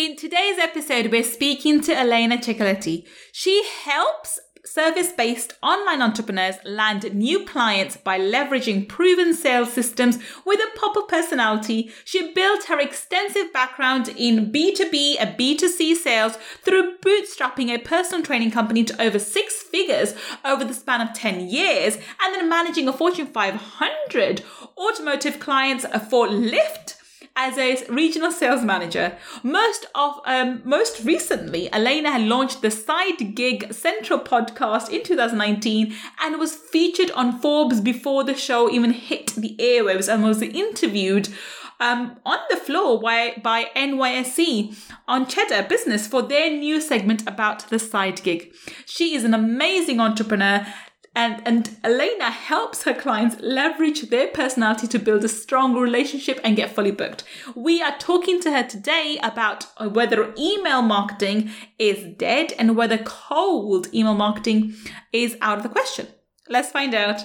In today's episode, we're speaking to Elena Ciccoletti. She helps service based online entrepreneurs land new clients by leveraging proven sales systems with a pop of personality. She built her extensive background in B2B and B2C sales through bootstrapping a personal training company to over six figures over the span of 10 years and then managing a Fortune 500 automotive clients for Lyft as a regional sales manager. Most of um, most recently, Elena had launched the Side Gig Central podcast in 2019 and was featured on Forbes before the show even hit the airwaves and was interviewed um, on the floor by, by NYSE on Cheddar Business for their new segment about the side gig. She is an amazing entrepreneur and, and Elena helps her clients leverage their personality to build a strong relationship and get fully booked. We are talking to her today about whether email marketing is dead and whether cold email marketing is out of the question. Let's find out.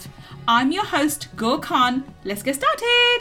I'm your host, Gul Khan. Let's get started.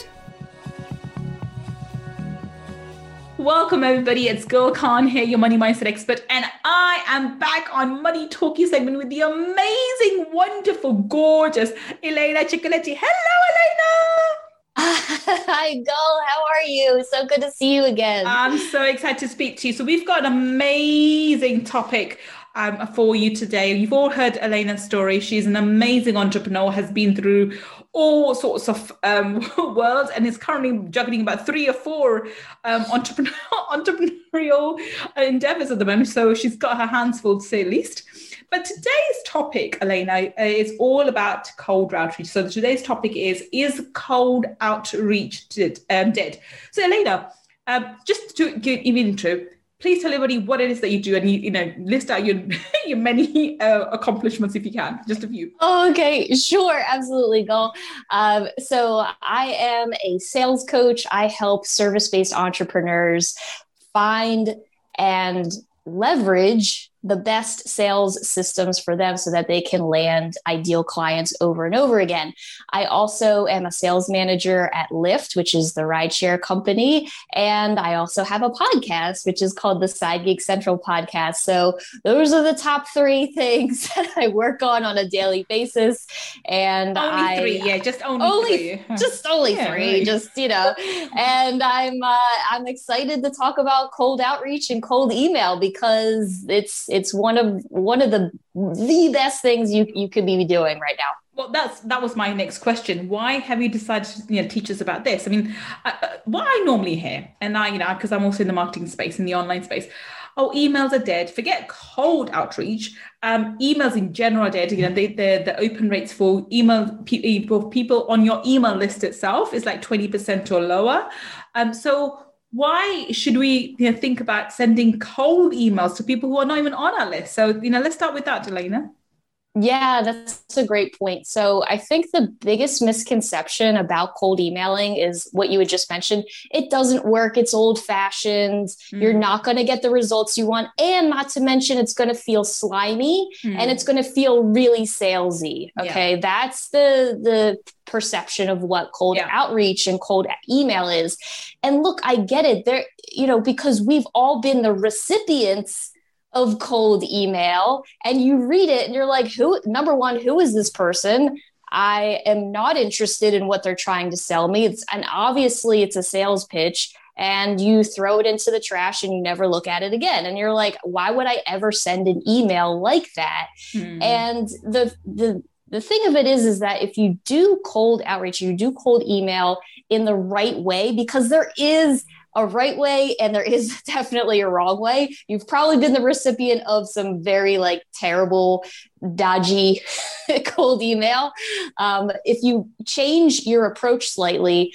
Welcome, everybody. It's Gul Khan here, your money mindset expert, and I am back on Money Talkie segment with the amazing, wonderful, gorgeous Elena Ciccoletti. Hello, Elena. Hi, Gul. How are you? So good to see you again. I'm so excited to speak to you. So, we've got an amazing topic um, for you today. You've all heard Elena's story. She's an amazing entrepreneur, has been through all sorts of um, worlds, and is currently juggling about three or four um, entrepreneur, entrepreneurial endeavors at the moment. So she's got her hands full, to say the least. But today's topic, Elena, uh, is all about cold outreach. So today's topic is Is cold outreach dead? Um, dead? So, Elena, um, just to give you an intro, please tell everybody what it is that you do and you, you know list out your your many uh, accomplishments if you can just a few. Okay sure absolutely go um, so i am a sales coach. I help service-based entrepreneurs find and leverage the best sales systems for them so that they can land ideal clients over and over again. I also am a sales manager at Lyft, which is the rideshare company. And I also have a podcast, which is called the Side Gig Central podcast. So those are the top three things that I work on on a daily basis. And only I, three, yeah, just only, only three. just only yeah, three, right. just, you know, and I'm, uh, I'm excited to talk about cold outreach and cold email because it's, it's one of one of the the best things you you could be doing right now. Well that's that was my next question. Why have you decided to you know teach us about this? I mean uh, what i normally hear and i you know because i'm also in the marketing space in the online space oh emails are dead forget cold outreach. Um, emails in general are dead you know they, the, the open rates for email people people on your email list itself is like 20% or lower. Um, so why should we you know, think about sending cold emails to people who are not even on our list? So, you know, let's start with that, Elena. Yeah, that's a great point. So, I think the biggest misconception about cold emailing is what you had just mentioned. It doesn't work. It's old fashioned. Mm. You're not going to get the results you want. And not to mention, it's going to feel slimy mm. and it's going to feel really salesy. Okay. Yeah. That's the, the perception of what cold yeah. outreach and cold email is. And look, I get it. There, you know, because we've all been the recipients of cold email and you read it and you're like, who, number one, who is this person? I am not interested in what they're trying to sell me. It's, and obviously it's a sales pitch and you throw it into the trash and you never look at it again. And you're like, why would I ever send an email like that? Hmm. And the, the, the thing of it is is that if you do cold outreach you do cold email in the right way because there is a right way and there is definitely a wrong way. You've probably been the recipient of some very like terrible, dodgy cold email. Um, if you change your approach slightly,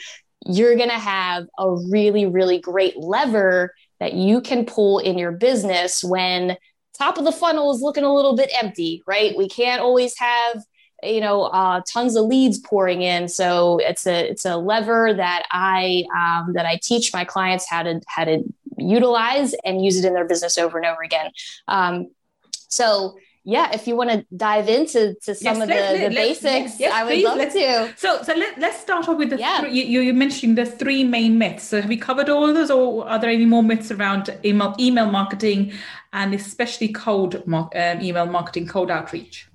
you're going to have a really, really great lever that you can pull in your business when top of the funnel is looking a little bit empty, right? We can't always have you know uh, tons of leads pouring in so it's a it's a lever that i um, that i teach my clients how to how to utilize and use it in their business over and over again um, so yeah, if you want to dive into to some yes, of let, the, let, basics, yes, I would please, love to. So, so let, let's start off with the yeah. three, you, you're mentioning the three main myths. So, have we covered all those, or are there any more myths around email email marketing and especially cold um, email marketing, cold outreach?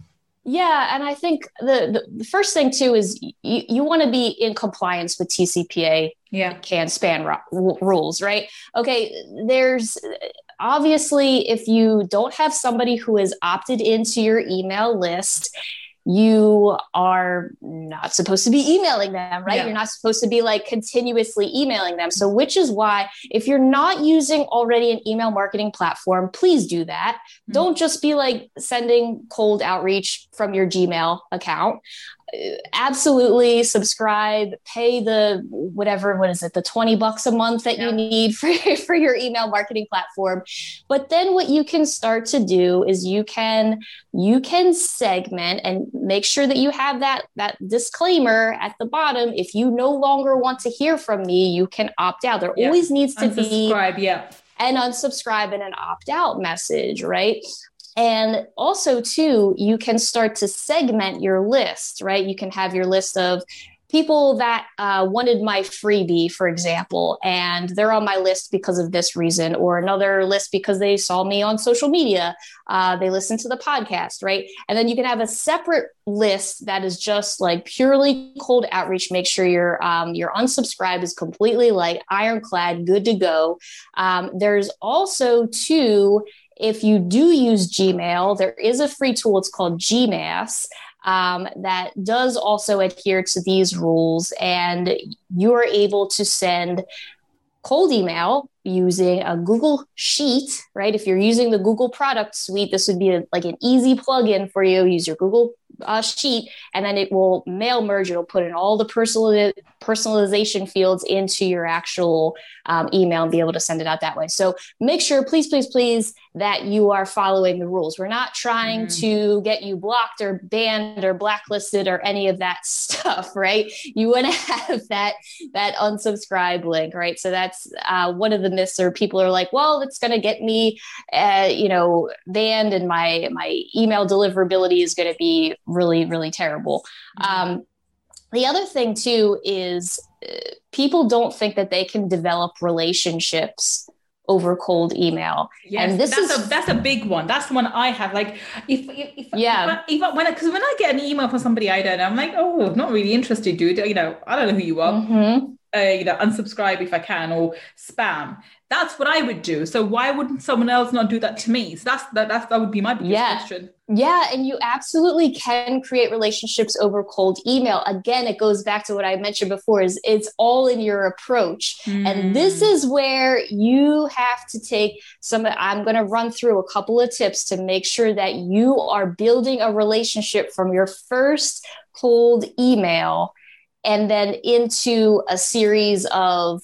Yeah, and I think the, the, the first thing too is you, you want to be in compliance with TCPA yeah. CAN-SPAM ru- rules, right? Okay, there's obviously if you don't have somebody who is opted into your email list you are not supposed to be emailing them, right? Yeah. You're not supposed to be like continuously emailing them. So, which is why if you're not using already an email marketing platform, please do that. Mm-hmm. Don't just be like sending cold outreach from your Gmail account absolutely subscribe pay the whatever what is it the 20 bucks a month that yeah. you need for, for your email marketing platform but then what you can start to do is you can you can segment and make sure that you have that that disclaimer at the bottom if you no longer want to hear from me you can opt out there yeah. always needs to be yeah and unsubscribe and an opt out message, right? And also, too, you can start to segment your list, right? You can have your list of people that uh, wanted my freebie, for example, and they're on my list because of this reason, or another list because they saw me on social media, uh, they listened to the podcast, right? And then you can have a separate list that is just like purely cold outreach. Make sure your um, your unsubscribe is completely like ironclad, good to go. Um, there's also two if you do use Gmail, there is a free tool. It's called Gmass. Um, that does also adhere to these rules, and you are able to send cold email using a Google Sheet, right? If you're using the Google product suite, this would be a, like an easy plugin for you. Use your Google uh, sheet, and then it will mail merge. It'll put in all the personal personalization fields into your actual um, email and be able to send it out that way. So make sure, please, please, please, that you are following the rules. We're not trying mm. to get you blocked or banned or blacklisted or any of that stuff, right? You want to have that that unsubscribe link, right? So that's uh, one of the myths. Or people are like, well, it's going to get me, uh, you know, banned, and my my email deliverability is going to be really, really terrible. Mm-hmm. Um, the other thing too is uh, people don't think that they can develop relationships over cold email. Yes, and this that's is a, that's a big one. That's the one I have. Like if if, if yeah, if, I, when because when I get an email from somebody I don't know, I'm like, oh, not really interested, dude. You know, I don't know who you are. Mm-hmm. Uh, you know, unsubscribe if I can or spam. That's what I would do. So why wouldn't someone else not do that to me? So that's that that's, that would be my biggest yeah. question. Yeah, and you absolutely can create relationships over cold email. Again, it goes back to what I mentioned before is it's all in your approach. Mm. And this is where you have to take some I'm going to run through a couple of tips to make sure that you are building a relationship from your first cold email and then into a series of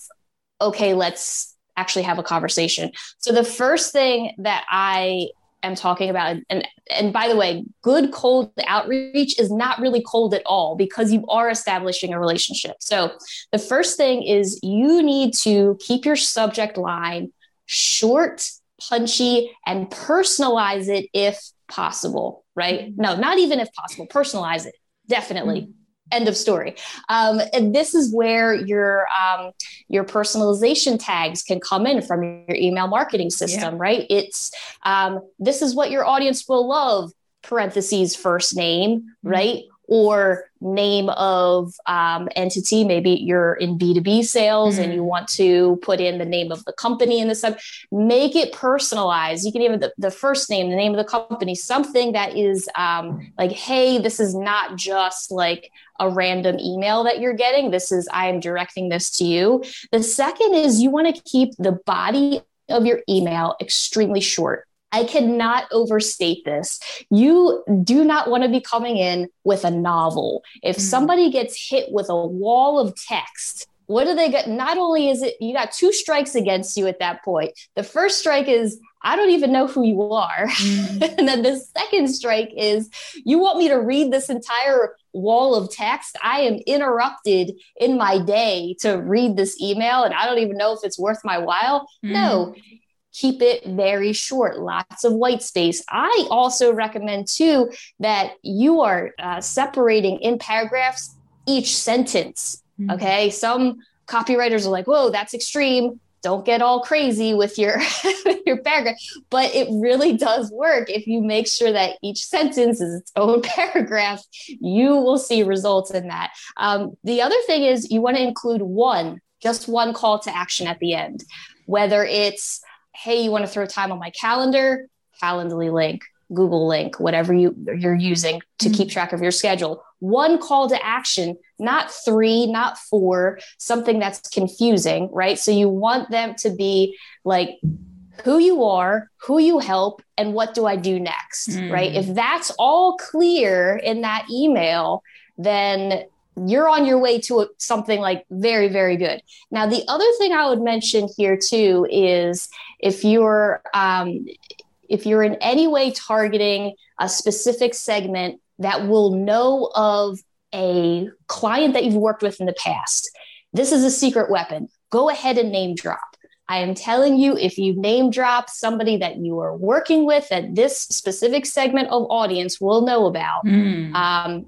okay, let's actually have a conversation. So the first thing that I am talking about and and by the way, good cold outreach is not really cold at all because you are establishing a relationship. So the first thing is you need to keep your subject line short, punchy and personalize it if possible, right? No, not even if possible, personalize it. Definitely. Mm-hmm end of story um, and this is where your um, your personalization tags can come in from your email marketing system yeah. right it's um, this is what your audience will love parentheses first name mm-hmm. right or name of um, entity. Maybe you're in B2B sales mm-hmm. and you mm-hmm. want to put in the name of the company in the sub. Make it personalized. You can even the, the first name, the name of the company, something that is um, like, hey, this is not just like a random email that you're getting. This is, I am directing this to you. The second is you want to keep the body of your email extremely short. I cannot overstate this. You do not want to be coming in with a novel. If mm. somebody gets hit with a wall of text, what do they get? Not only is it you got two strikes against you at that point. The first strike is I don't even know who you are. Mm. and then the second strike is you want me to read this entire wall of text. I am interrupted in my day to read this email and I don't even know if it's worth my while. Mm. No, keep it very short, lots of white space. I also recommend too that you are uh, separating in paragraphs each sentence. Mm-hmm. Okay. Some copywriters are like, whoa, that's extreme. Don't get all crazy with your your paragraph, but it really does work if you make sure that each sentence is its own paragraph. You will see results in that. Um, the other thing is you want to include one, just one call to action at the end, whether it's hey, you want to throw time on my calendar, Calendly link, Google link, whatever you, you're using to mm-hmm. keep track of your schedule. One call to action, not three, not four, something that's confusing, right? So you want them to be like, who you are, who you help, and what do I do next, mm. right? If that's all clear in that email, then you're on your way to a, something like very, very good. Now, the other thing I would mention here too is if you're um, if you're in any way targeting a specific segment that will know of a client that you've worked with in the past, this is a secret weapon. Go ahead and name drop. I am telling you, if you name drop somebody that you are working with that this specific segment of audience will know about, mm. um,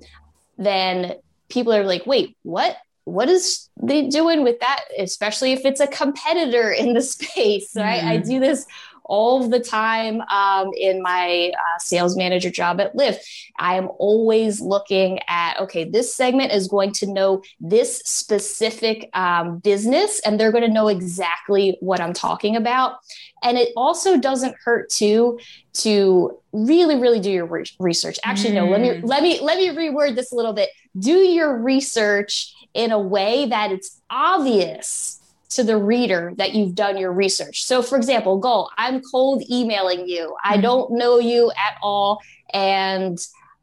then people are like, wait, what? What is they doing with that? Especially if it's a competitor in the space, right? Mm-hmm. I do this all the time um, in my uh, sales manager job at Lyft. I am always looking at, okay, this segment is going to know this specific um, business and they're going to know exactly what I'm talking about. And it also doesn't hurt to to really, really do your re- research. Actually, mm. no, let me mm. let me let me reword this a little bit. Do your research in a way that it's obvious to the reader that you've done your research. So, for example, go, I'm cold emailing you. I mm-hmm. don't know you at all. And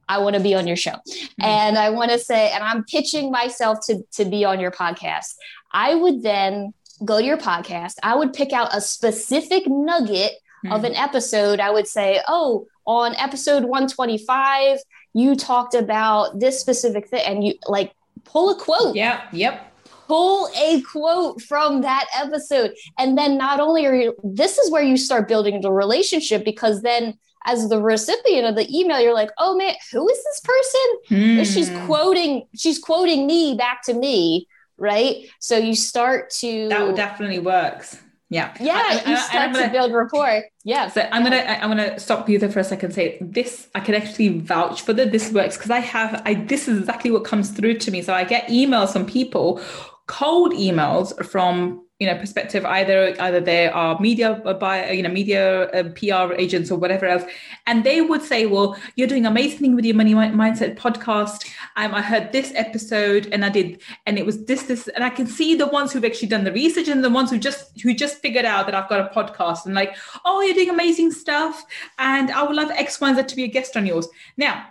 I want to be on your show. Mm-hmm. And I want to say, and I'm pitching myself to, to be on your podcast. I would then go to your podcast. I would pick out a specific nugget mm-hmm. of an episode. I would say, oh, on episode 125, you talked about this specific thing. And you like pull a quote. Yeah. Yep pull a quote from that episode. And then not only are you, this is where you start building the relationship because then as the recipient of the email, you're like, oh man, who is this person? Hmm. She's quoting, she's quoting me back to me, right? So you start to that definitely works. Yeah. Yeah. I, I, you start gonna, to build rapport. Yeah. So I'm gonna I'm gonna stop you there for a second. Say this. I can actually vouch for that. This works because I have. I this is exactly what comes through to me. So I get emails from people cold emails from you know perspective either either they are media by you know media uh, pr agents or whatever else. And they would say well you're doing amazing with your money mindset podcast. Um, i heard this episode and i did and it was this this and i can see the ones who've actually done the research and the ones who just who just figured out that i've got a podcast and like oh you're doing amazing stuff and i would love x y and z to be a guest on yours. Now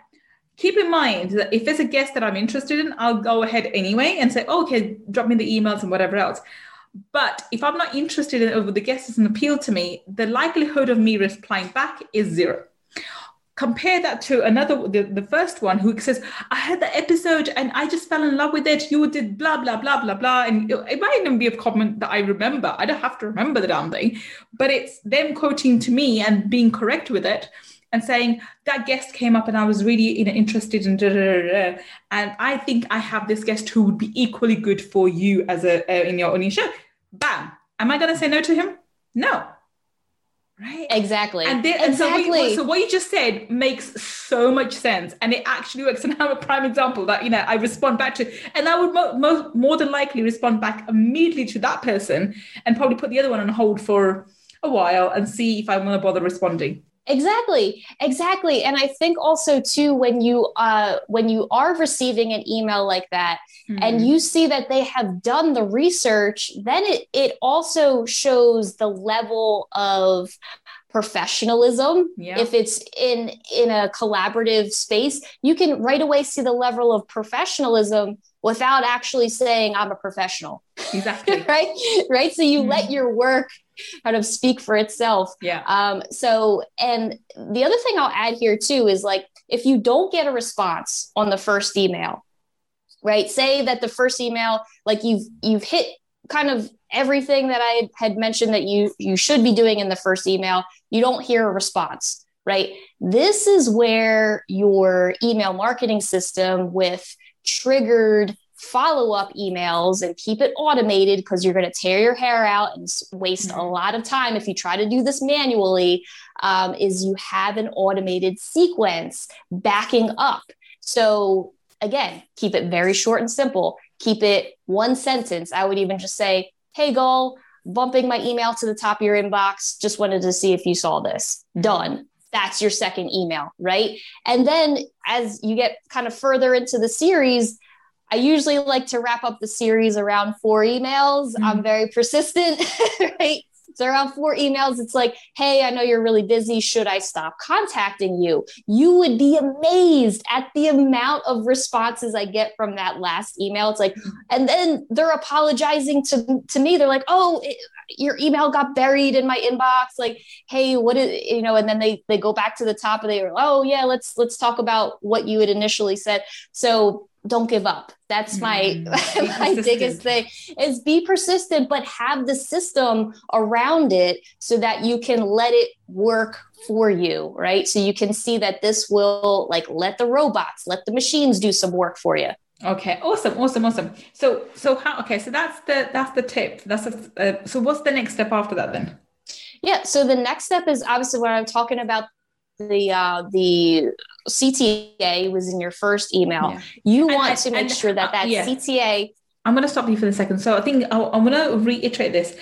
keep in mind that if there's a guest that I'm interested in, I'll go ahead anyway and say, oh, okay, drop me the emails and whatever else. But if I'm not interested in or the guest doesn't appeal to me, the likelihood of me replying back is zero. Compare that to another, the, the first one who says, I had the episode and I just fell in love with it. You did blah, blah, blah, blah, blah. And it might even be a comment that I remember. I don't have to remember the damn thing, but it's them quoting to me and being correct with it and saying that guest came up and I was really you know, interested in da, da, da, and I think I have this guest who would be equally good for you as a uh, in your own show. Bam! Am I going to say no to him? No. Right. Exactly. And, then, and exactly. so, what, so what you just said makes so much sense, and it actually works. And I'm a prime example that you know I respond back to, and I would mo- mo- more than likely respond back immediately to that person, and probably put the other one on hold for a while and see if I want to bother responding. Exactly, exactly. And I think also too when you uh when you are receiving an email like that mm-hmm. and you see that they have done the research, then it it also shows the level of professionalism yeah. if it's in in a collaborative space you can right away see the level of professionalism without actually saying i'm a professional exactly right right so you mm-hmm. let your work kind of speak for itself. Yeah. Um so and the other thing i'll add here too is like if you don't get a response on the first email right? Say that the first email like you've you've hit kind of everything that I had mentioned that you you should be doing in the first email, you don't hear a response, right? This is where your email marketing system with triggered follow-up emails and keep it automated because you're going to tear your hair out and waste mm-hmm. a lot of time if you try to do this manually um, is you have an automated sequence backing up so again keep it very short and simple keep it one sentence i would even just say hey, Gul, bumping my email to the top of your inbox. Just wanted to see if you saw this. Done. That's your second email, right? And then as you get kind of further into the series, I usually like to wrap up the series around four emails. Mm-hmm. I'm very persistent, right? So around four emails, it's like, hey, I know you're really busy. Should I stop contacting you? You would be amazed at the amount of responses I get from that last email. It's like, and then they're apologizing to, to me. They're like, oh, it, your email got buried in my inbox. Like, hey, what is, you know, and then they, they go back to the top and they are, oh yeah, let's, let's talk about what you had initially said. So don't give up. That's my mm, my biggest thing is be persistent, but have the system around it so that you can let it work for you, right? So you can see that this will like let the robots, let the machines do some work for you. Okay, awesome, awesome, awesome. So so how? Okay, so that's the that's the tip. That's a, uh, so what's the next step after that then? Yeah, so the next step is obviously what I'm talking about the uh, the CTA was in your first email. Yeah. You and, want and, to make and, sure that that uh, yeah. CTA. I'm going to stop you for a second. So I think i am going to reiterate this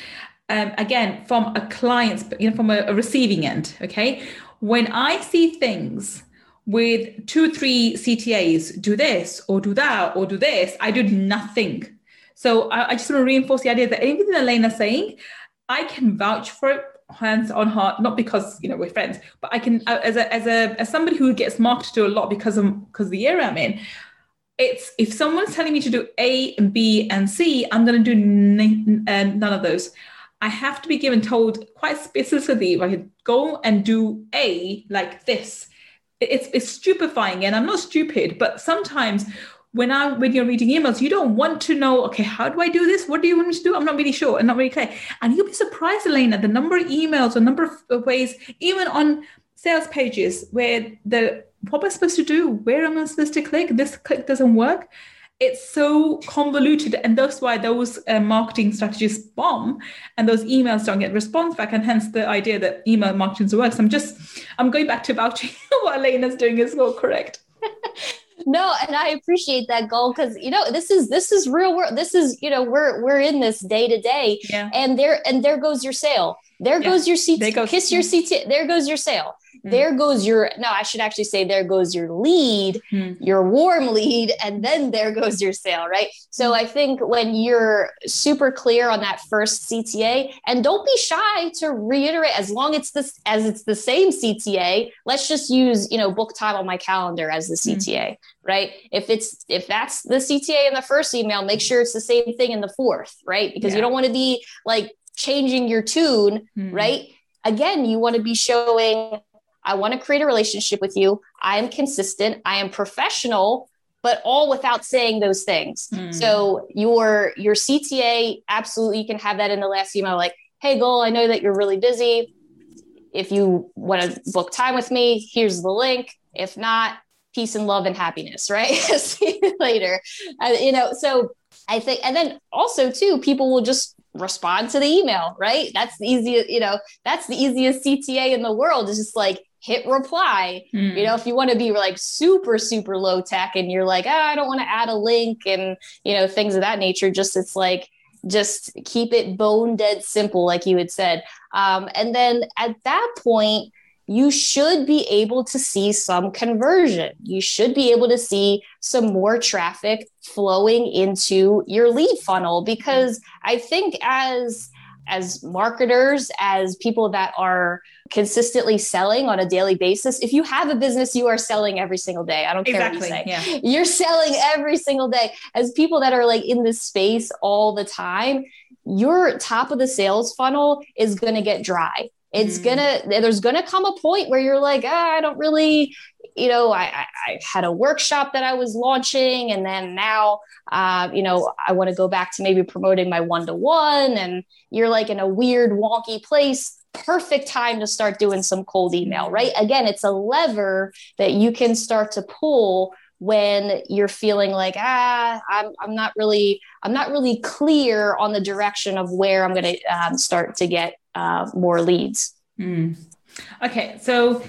um, again from a client's, you know, from a, a receiving end. Okay, when I see things with two or three CTAs, do this or do that or do this, I do nothing. So I, I just want to reinforce the idea that anything that Elena's saying, I can vouch for it hands on heart not because you know we're friends but i can uh, as a as a as somebody who gets marketed to a lot because of because the area i'm in it's if someone's telling me to do a and b and c i'm going to do n- uh, none of those. I have to be given told quite specifically if i could go and do a like this. It's it's stupefying and i'm not stupid but sometimes when I when you're reading emails, you don't want to know, okay, how do I do this? What do you want me to do? I'm not really sure and not really clear. And you'll be surprised, Elena, the number of emails, the number of ways, even on sales pages where the what am I supposed to do? Where am I supposed to click? This click doesn't work. It's so convoluted, and that's why those uh, marketing strategies bomb, and those emails don't get response back, and hence the idea that email marketing works. I'm just, I'm going back to vouching what Elena's doing is all correct. no and i appreciate that Gul because you know this is this is real world this is you know we're we're in this day to day. And there and there goes your sale there yeah. goes your seat kiss your seat there goes your sale Mm. There goes your, no, I should actually say, there goes your lead, mm. your warm lead, and then there goes your sale, right? So mm. I think when you're super clear on that first CTA, and don't be shy to reiterate as long as this as it's the same CTA, let's just use, you know, book time on my calendar as the CTA. Mm right if it's if that's the cta in the first email make sure it's the same thing in the fourth right because yeah. you don't want to be like changing your tune mm right again you want to be showing I want to create a relationship with you. I am consistent. I am professional, but all without saying those things. Mm. So your your CTA, absolutely, you can have that in the last email. Like, hey, Gul, I know that you're really busy. If you want to book time with me, here's the link. If not, peace and love and happiness. Right? See you later. Uh, you know, so I think, and then also too, people will just respond to the email, right? That's the easiest, you know, that's the easiest CTA in the world is just like, hit reply. Mm. You know, if you want to be like super, super low tech and you're like, oh, I don't want to add a link and, you know, things of that nature, just it's like, just keep it bone dead simple, like you had said. Um, and then at that point, you should be able to see some conversion. You should be able to see some more traffic flowing into your lead funnel because I think as as marketers, as people that are consistently selling on a daily basis, if you have a business, you are selling every single day. I don't exactly, care what you say. Yeah. You're selling every single day. As people that are like in this space all the time, your top of the sales funnel is going to get dry. It's mm. gonna, there's gonna come a point where you're like, ah, I don't really, you know, I, I, I, had a workshop that I was launching, and then now, uh, you know, I want to go back to maybe promoting my one to one, and you're like in a weird, wonky place. Perfect time to start doing some cold email, mm. right? Again, it's a lever that you can start to pull when you're feeling like ah I'm, I'm not really i'm not really clear on the direction of where i'm going to um, start to get uh, more leads. Mm. okay so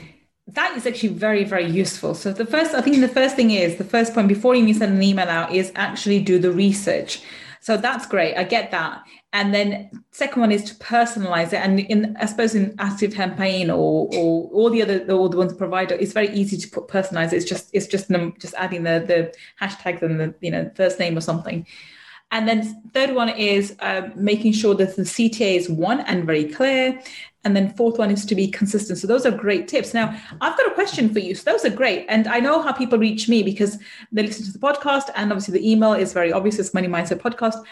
that is actually very very useful. So the first i think the first thing is the first point before you send an email out is actually do the research. So that's great i get that. And then second one is to personalize it. And in i suppose in ActiveCampaign or or all the other all the ones provider it's very easy to put personalize it. it's just it's just just adding the the hashtags and the you know first name or something and then third one is uh, making sure that the cta is one and very clear and then fourth one is to be consistent so those are great tips now i've got a question for you so those are great and i know how people reach me because they listen to the podcast and obviously the email is very obvious it's money mindset podcast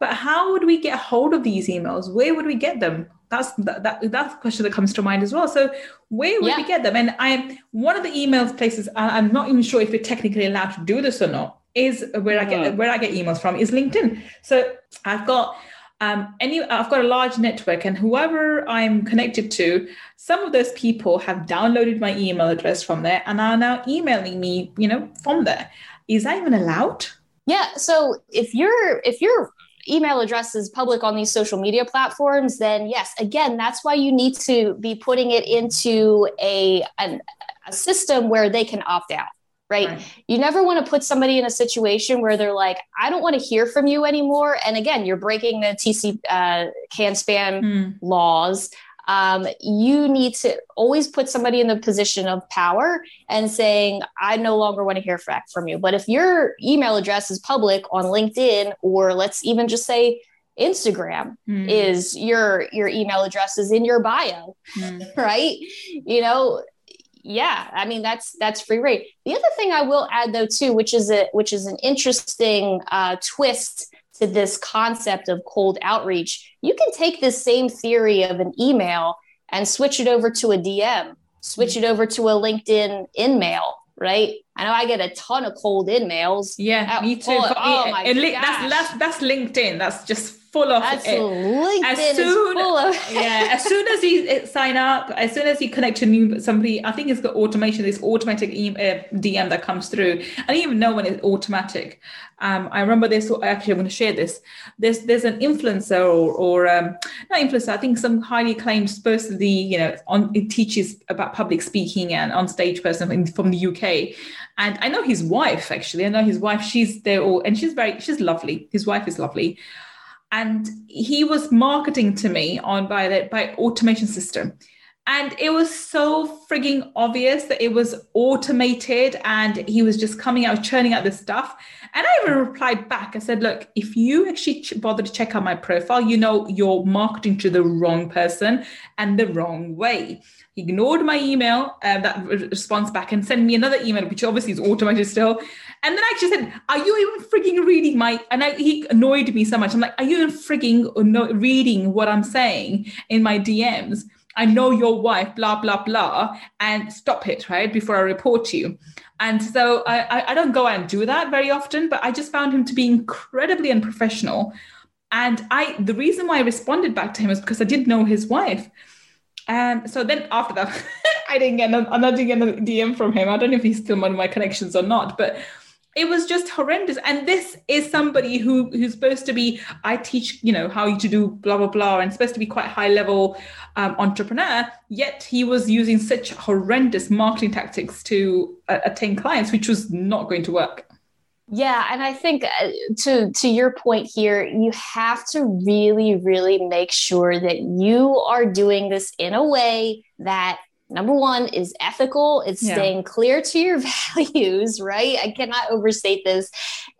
but how would we get hold of these emails? Where would we get them? That's that, that that's the question that comes to mind as well. So where would yeah. we get them? And I'm one of the emails places I'm not even sure if we're technically allowed to do this or not. Is where I get where I get emails from is LinkedIn. So I've got um, any I've got a large network, and whoever I'm connected to, some of those people have downloaded my email address from there and are now emailing me, you know, from there. Is that even allowed? Yeah. So if you're if you're email address is public on these social media platforms, then yes, again, that's why you need to be putting it into a, an, a system where they can opt out. Right? right? You never want to put somebody in a situation where they're like, I don't want to hear from you anymore. And again, you're breaking the TC uh, CAN-SPAM mm. laws um, you need to always put somebody in the position of power and saying, I no longer want to hear from you. But if your email address is public on LinkedIn, or let's even just say Instagram mm. is your your email address is in your bio, mm. right? You know, yeah, I mean that's that's free rate. The other thing I will add though too, which is a which is an interesting uh, twist to this concept of cold outreach, you can take this same theory of an email and switch it over to a DM, switch it over to a LinkedIn InMail, right? I know I get a ton of cold InMails. Yeah, me too. Oh, oh my gosh. That's, that's, that's LinkedIn. That's just full of That's it. LinkedIn as soon, of yeah, as soon as you sign up, as soon as you connect to new somebody, I think it's the automation, this automatic email, uh, DM that comes through. I don't even know when it's automatic. Um, I remember this. Actually, I'm going to share this. There's there's an influencer or or um, not influencer. I think some highly acclaimed, supposedly you know, on it teaches about public speaking and on stage person from the UK. And I know his wife actually. I know his wife. She's there, all, and she's very she's lovely. His wife is lovely and he was marketing to me on by the by automation system and it was so frigging obvious that it was automated and he was just coming out churning out this stuff and i even replied back i said look if you actually bother to check out my profile you know you're marketing to the wrong person and the wrong way he ignored my email uh, that response back and sent me another email which obviously is automated still and then I just said, Are you even frigging reading my? And I, he annoyed me so much. I'm like, Are you even frigging reading what I'm saying in my DMs? I know your wife, blah, blah, blah, and stop it, right? Before I report you. And so I, I don't go and do that very often, but I just found him to be incredibly unprofessional. And I the reason why I responded back to him is because I did know his wife. And so then after that, I didn't get another, DM from him. I don't know if he's still one of my connections or not, but it was just horrendous. And this is somebody who who's supposed to be i teach you know how to do blah blah blah and supposed to be quite high level um, entrepreneur yet he was using such horrendous marketing tactics to uh, attain clients which was not going to work. Yeah, and I think uh, to to your point here, you have to really really make sure that you are doing this in a way that number one is ethical. It's yeah. staying clear to your values right? I cannot overstate this.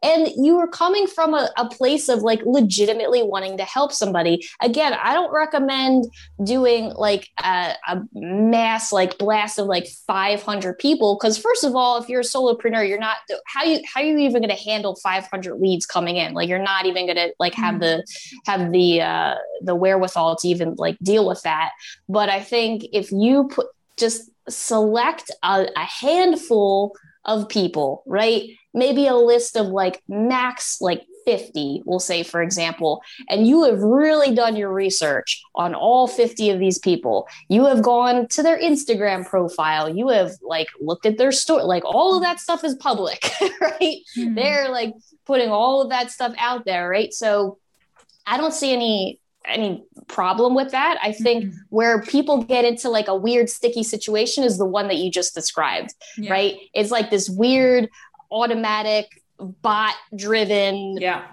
And you are coming from a, a place of like legitimately wanting to help somebody. Again i don't recommend doing like a, a mass like blast of like 500 people because first of all if you're a solopreneur you're not how you how are you even going to handle 500 leads coming in? Like you're not even going to like have mm. the have the uh the wherewithal to even like deal with that. But i think if you put just select a, a handful of people right maybe a list of like max like 50, we'll say, for example, and you have really done your research on all 50 of these people. You have gone to their Instagram profile. You have like looked at their store. Like all of that stuff is public, right? Mm-hmm. They're like putting all of that stuff out there, right? So I don't see any any problem with that. I think mm-hmm. where people get into like a weird sticky situation is the one that you just described, yeah. right? It's like this weird automatic bot driven yeah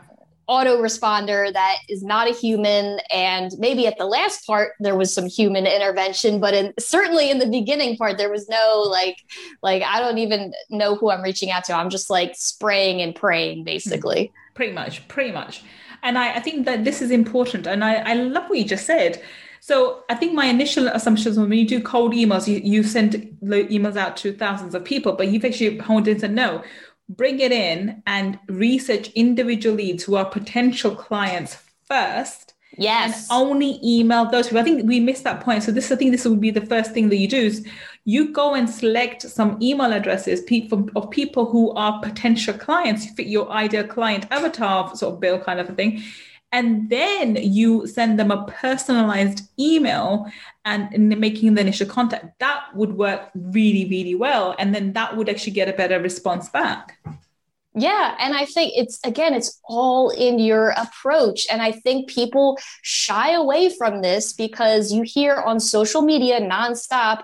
autoresponder that is not a human and maybe at the last part there was some human intervention but in certainly in the beginning part there was no like like i don't even know who i'm reaching out to i'm just like spraying and praying basically pretty much pretty much and i, I think that this is important and I, I love what you just said so I think my initial assumptions when you do cold emails, you, you send emails out to thousands of people, but you've actually honed in and said, no, bring it in and research individual leads who are potential clients first. Yes. And only email those people. I think we missed that point. So this, I think this would be the first thing that you do is you go and select some email addresses of people who are potential clients, fit your ideal client avatar sort of bill kind of a thing and then you send them a personalized email and making the initial contact that would work really really well and then that would actually get a better response back yeah. And I think it's, again, it's all in your approach. And I think people shy away from this because you hear on social media nonstop,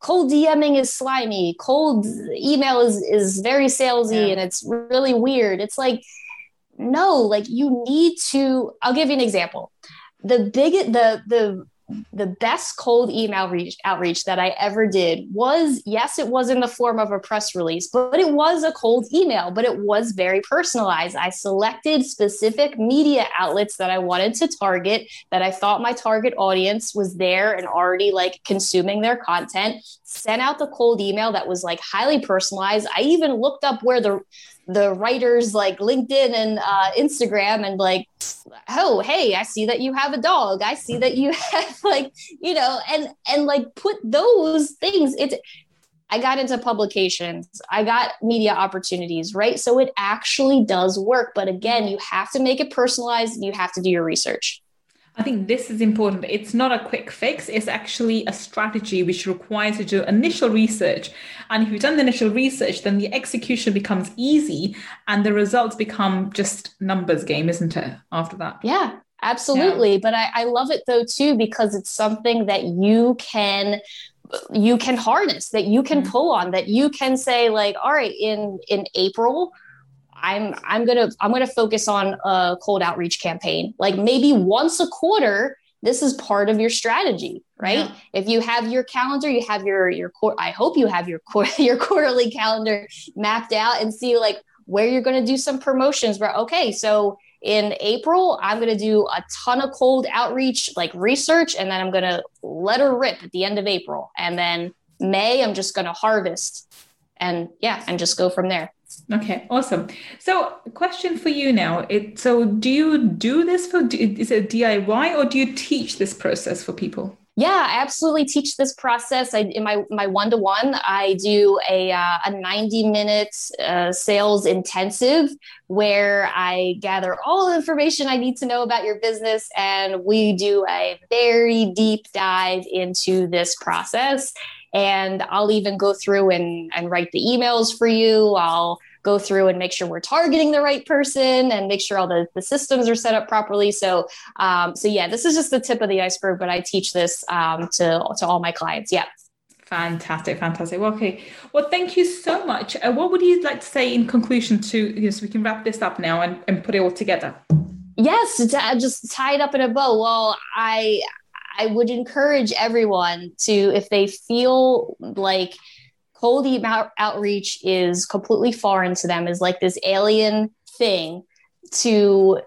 cold DMing is slimy, cold email is, is very salesy yeah. and it's really weird. It's like, no like you need to i'll give you an example the big the the the best cold email reach, outreach that I ever did was yes, it was in the form of a press release, but it was a cold email, but it was very personalized. I selected specific media outlets that I wanted to target, that I thought my target audience was there and already like consuming their content, sent out the cold email that was like highly personalized. I even looked up where the the writers like LinkedIn and uh, Instagram and like, oh, hey, I see that you have a dog. I see that you have like, you know, and and like put those things. It's I got into publications. I got media opportunities, right? So it actually does work. But again, you have to make it personalized and you have to do your research. I think this is important. It's not a quick fix, it's actually a strategy which requires you to do initial research. And if you've done the initial research, then the execution becomes easy and the results become just numbers game, isn't it? After that. Yeah, absolutely. Yeah. But I, I love it though too, because it's something that you can you can harness that you can mm-hmm. pull on that you can say like all right in in april I'm I'm gonna I'm gonna focus on a cold outreach campaign. Like maybe once a quarter, this is part of your strategy, right? Yeah. If you have your calendar, you have your your I hope you have your your quarterly calendar mapped out and see like where you're going to do some promotions. Where okay, so in April, I'm going to do a ton of cold outreach like research, and then I'm going to let her rip at the end of April, and then May I'm just going to harvest, and yeah, and just go from there. Okay, awesome. So, question for you now. It so do you do this for is it DIY or do you teach this process for people? Yeah, I absolutely teach this process. I, in my my one to one, I do a uh, a ninety minute uh, sales intensive where I gather all the information I need to know about your business, and we do a very deep dive into this process. And I'll even go through and and write the emails for you. I'll go through and make sure we're targeting the right person and make sure all the, the systems are set up properly. So, um, so yeah, this is just the tip of the iceberg, but I teach this um, to, to all my clients. Yeah. Fantastic, fantastic. Well, okay. Well, thank you so much. Uh, what would you like to say in conclusion to, you know, so we can wrap this up now and, and put it all together? Yes, just tie it up in a bow. Well, I I would encourage everyone to, if they feel like cold email outreach is completely foreign to them is like this alien thing to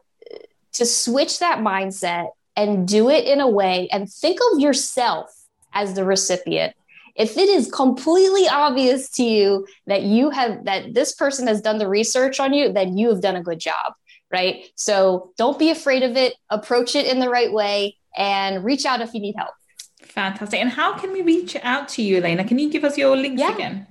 to switch that mindset and do it in a way and think of yourself as the recipient. If it is completely obvious to you that you have that this person has done the research on you then you have done a good job right? So don't be afraid of it. Approach it in the right way and reach out if you need help fantastic and how can we reach out to you elena can you give us your links yeah. again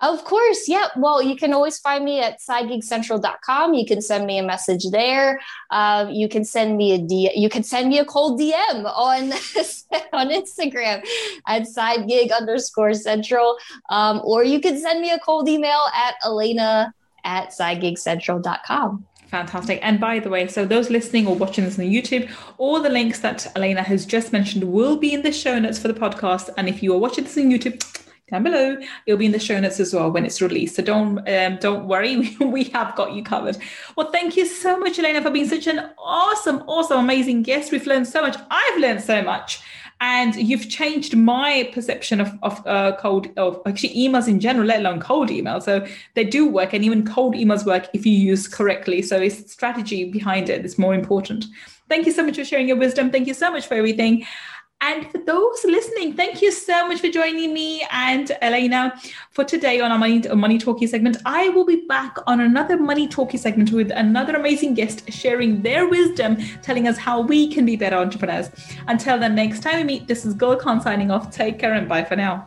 of course. Yeah. Well, you can always find me at sidegigcentral.com. You can send me a message there. Um, you can send me a D. You can send me a cold DM on on Instagram at sidegig underscore central. Um, or you can send me a cold email at Elena at sidegigcentral.com. Fantastic. And by the way, so those listening or watching this on YouTube, all the links that Elena has just mentioned will be in the show notes for the podcast. And if you are watching this on YouTube, down below. It'll be in the show notes as well when it's released. So don't um, don't worry, we have got you covered. Well, thank you so much, Elena, for being such an awesome, awesome, amazing guest. We've learned so much. I've learned so much. And you've changed my perception of, of uh, cold, of actually emails in general, let alone cold emails. So they do work, and even cold emails work if you use correctly. So it's strategy behind it that's more important. Thank you so much for sharing your wisdom. Thank you so much for everything. And for those listening, thank you so much for joining me and Elena for today on our Money, Money Talkie segment. I will be back on another Money Talkie segment with another amazing guest sharing their wisdom, telling us how we can be better entrepreneurs. Until then, next time we meet, this is Gul Khan signing off. Take care and bye for now.